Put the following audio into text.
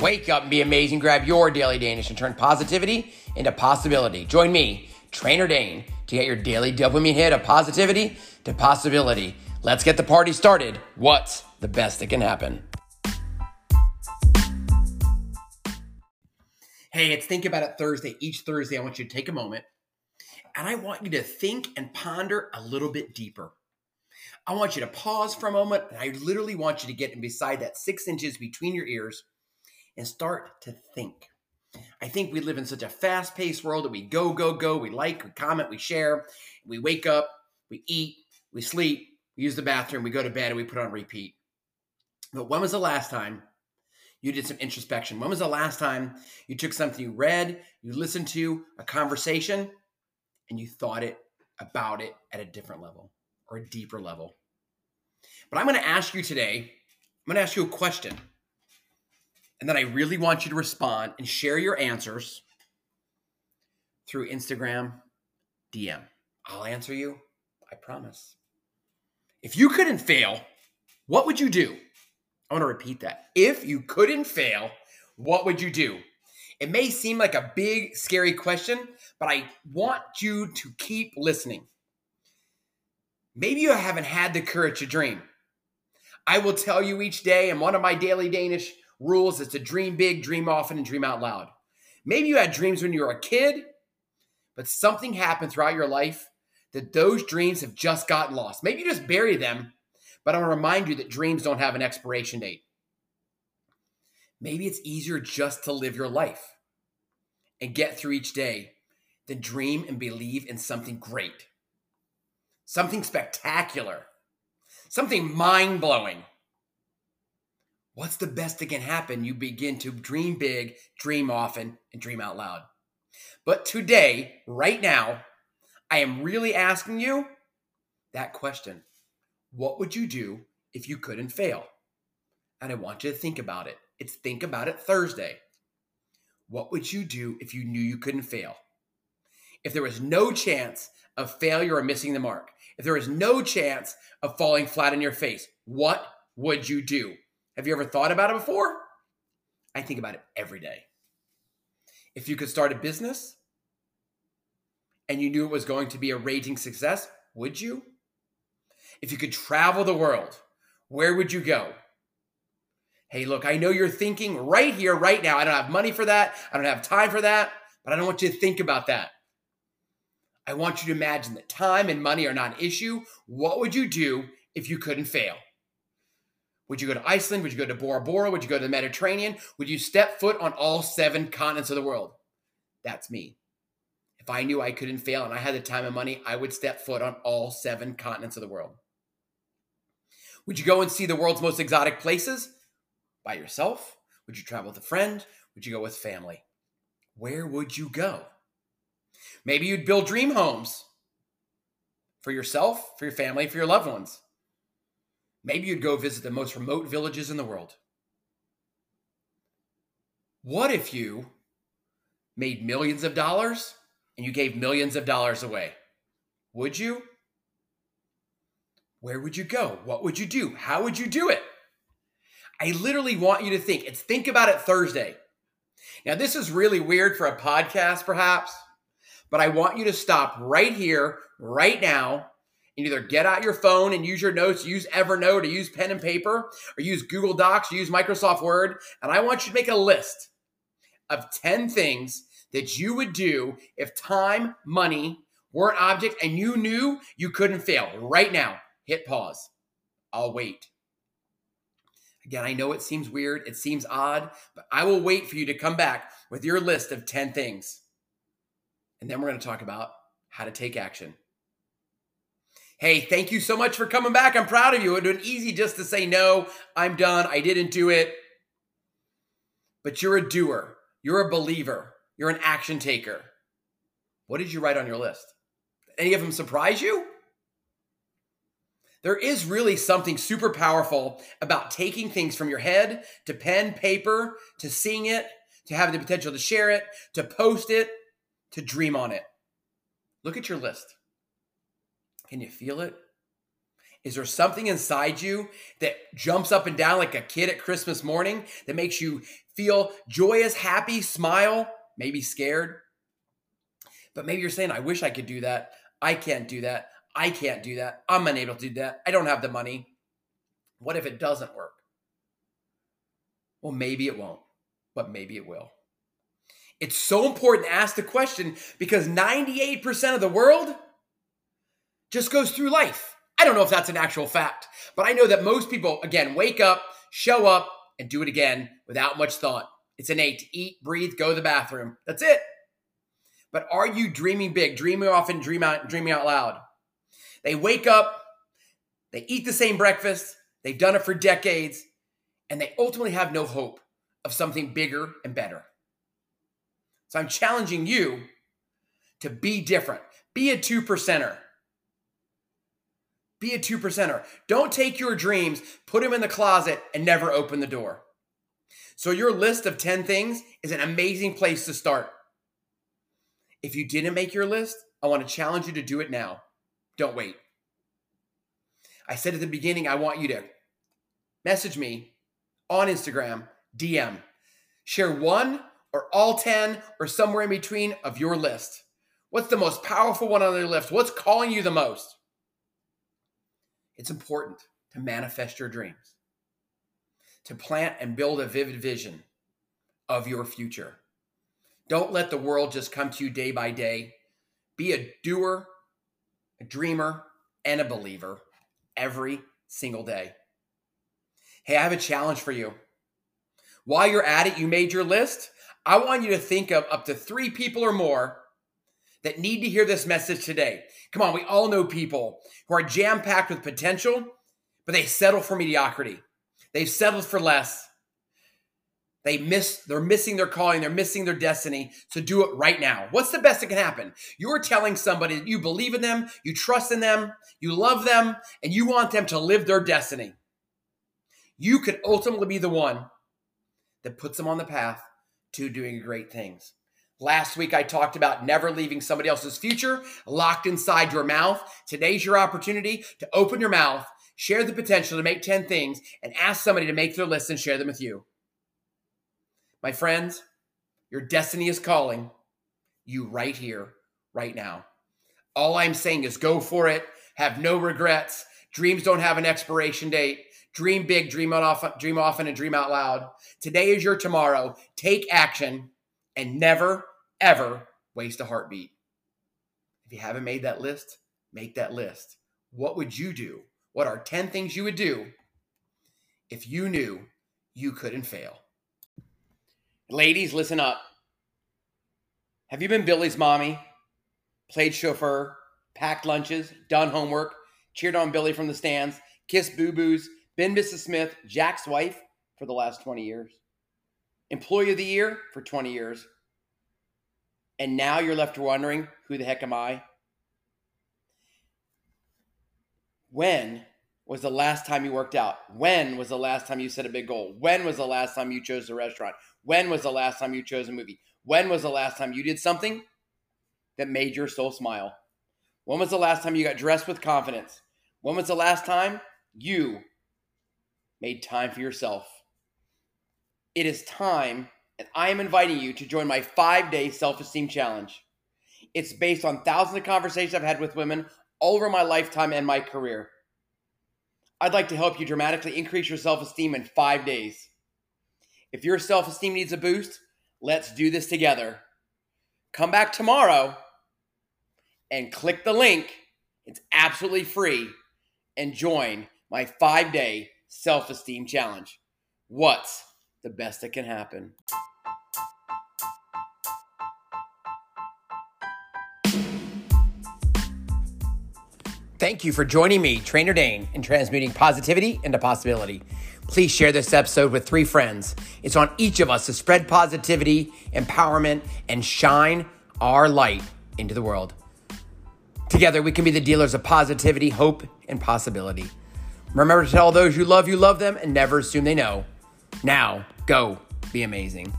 Wake up and be amazing. Grab your daily Danish and turn positivity into possibility. Join me, Trainer Dane, to get your daily dopamine hit of positivity to possibility. Let's get the party started. What's the best that can happen? Hey, it's Think About It Thursday. Each Thursday, I want you to take a moment and I want you to think and ponder a little bit deeper. I want you to pause for a moment and I literally want you to get beside that six inches between your ears and start to think. I think we live in such a fast paced world that we go, go, go. We like, we comment, we share. We wake up, we eat, we sleep, we use the bathroom, we go to bed, and we put on repeat. But when was the last time you did some introspection? When was the last time you took something you read, you listened to, a conversation, and you thought it about it at a different level or a deeper level? But I'm going to ask you today, I'm going to ask you a question and then I really want you to respond and share your answers through Instagram DM. I'll answer you, I promise. If you couldn't fail, what would you do? I want to repeat that. If you couldn't fail, what would you do? It may seem like a big, scary question, but I want you to keep listening. Maybe you haven't had the courage to dream. I will tell you each day in one of my daily Danish rules is to dream big, dream often, and dream out loud. Maybe you had dreams when you were a kid, but something happened throughout your life that those dreams have just gotten lost. Maybe you just bury them, but I want to remind you that dreams don't have an expiration date. Maybe it's easier just to live your life and get through each day than dream and believe in something great, something spectacular, something mind blowing what's the best that can happen? You begin to dream big, dream often, and dream out loud. But today, right now, I am really asking you that question What would you do if you couldn't fail? And I want you to think about it. It's Think About It Thursday. What would you do if you knew you couldn't fail? If there was no chance of failure or missing the mark, if there was no chance of falling flat on your face, what would you do? Have you ever thought about it before? I think about it every day. If you could start a business and you knew it was going to be a raging success, would you? If you could travel the world, where would you go? Hey, look, I know you're thinking right here, right now. I don't have money for that. I don't have time for that, but I don't want you to think about that. I want you to imagine that time and money are not an issue. What would you do if you couldn't fail? Would you go to Iceland? Would you go to Bora Bora? Would you go to the Mediterranean? Would you step foot on all seven continents of the world? That's me. If I knew I couldn't fail and I had the time and money, I would step foot on all seven continents of the world. Would you go and see the world's most exotic places by yourself? Would you travel with a friend? Would you go with family? Where would you go? Maybe you'd build dream homes for yourself, for your family, for your loved ones. Maybe you'd go visit the most remote villages in the world. What if you made millions of dollars and you gave millions of dollars away? Would you? Where would you go? What would you do? How would you do it? I literally want you to think. It's Think About It Thursday. Now, this is really weird for a podcast, perhaps, but I want you to stop right here, right now, and either get out your phone and use your notes, use Evernote, or use pen and paper, or use Google Docs, or use Microsoft Word. And I want you to make a list of 10 things that you would do if time, money were an object and you knew you couldn't fail. Right now, hit pause. I'll wait. Again, I know it seems weird, it seems odd, but I will wait for you to come back with your list of 10 things. And then we're going to talk about how to take action. Hey, thank you so much for coming back. I'm proud of you. It would have been easy just to say, no, I'm done. I didn't do it. But you're a doer. You're a believer. You're an action taker. What did you write on your list? Any of them surprise you? There is really something super powerful about taking things from your head to pen, paper, to seeing it, to having the potential to share it, to post it, to dream on it. Look at your list. Can you feel it? Is there something inside you that jumps up and down like a kid at Christmas morning that makes you feel joyous, happy, smile, maybe scared? But maybe you're saying, I wish I could do that. I can't do that. I can't do that. I'm unable to do that. I don't have the money. What if it doesn't work? Well, maybe it won't, but maybe it will. It's so important to ask the question because 98% of the world just goes through life. I don't know if that's an actual fact, but I know that most people, again, wake up, show up, and do it again without much thought. It's innate eat, breathe, go to the bathroom. That's it. But are you dreaming big, dreaming often, dream out, dreaming out loud? They wake up, they eat the same breakfast, they've done it for decades, and they ultimately have no hope of something bigger and better. So I'm challenging you to be different. Be a two percenter. Be a two percenter. Don't take your dreams, put them in the closet, and never open the door. So, your list of 10 things is an amazing place to start. If you didn't make your list, I want to challenge you to do it now. Don't wait. I said at the beginning, I want you to message me on Instagram, DM, share one or all 10 or somewhere in between of your list. What's the most powerful one on your list? What's calling you the most? It's important to manifest your dreams, to plant and build a vivid vision of your future. Don't let the world just come to you day by day. Be a doer, a dreamer, and a believer every single day. Hey, I have a challenge for you. While you're at it, you made your list. I want you to think of up to three people or more that need to hear this message today. Come on, we all know people who are jam packed with potential, but they settle for mediocrity. They've settled for less. They miss, they're missing their calling, they're missing their destiny. So do it right now. What's the best that can happen? You're telling somebody that you believe in them, you trust in them, you love them, and you want them to live their destiny. You could ultimately be the one that puts them on the path to doing great things. Last week, I talked about never leaving somebody else's future locked inside your mouth. Today's your opportunity to open your mouth, share the potential to make 10 things, and ask somebody to make their list and share them with you. My friends, your destiny is calling you right here, right now. All I'm saying is go for it. Have no regrets. Dreams don't have an expiration date. Dream big, dream often, dream often, and dream out loud. Today is your tomorrow. Take action and never, ever waste a heartbeat. If you haven't made that list, make that list. What would you do? What are 10 things you would do if you knew you couldn't fail? Ladies, listen up. Have you been Billy's mommy? Played chauffeur, packed lunches, done homework, cheered on Billy from the stands, kissed boo boos, been Mrs. Smith, Jack's wife for the last 20 years, employee of the year for 20 years. And now you're left wondering, who the heck am I? When was the last time you worked out? When was the last time you set a big goal? When was the last time you chose a restaurant? When was the last time you chose a movie? When was the last time you did something that made your soul smile? When was the last time you got dressed with confidence? When was the last time you made time for yourself? It is time, and I am inviting you to join my five day self esteem challenge. It's based on thousands of conversations I've had with women all over my lifetime and my career. I'd like to help you dramatically increase your self esteem in five days. If your self esteem needs a boost, let's do this together. Come back tomorrow and click the link. It's absolutely free and join my five day self esteem challenge. What's the best that can happen? Thank you for joining me, Trainer Dane, in transmuting positivity into possibility. Please share this episode with three friends. It's on each of us to spread positivity, empowerment, and shine our light into the world. Together, we can be the dealers of positivity, hope, and possibility. Remember to tell those you love you love them and never assume they know. Now, go be amazing.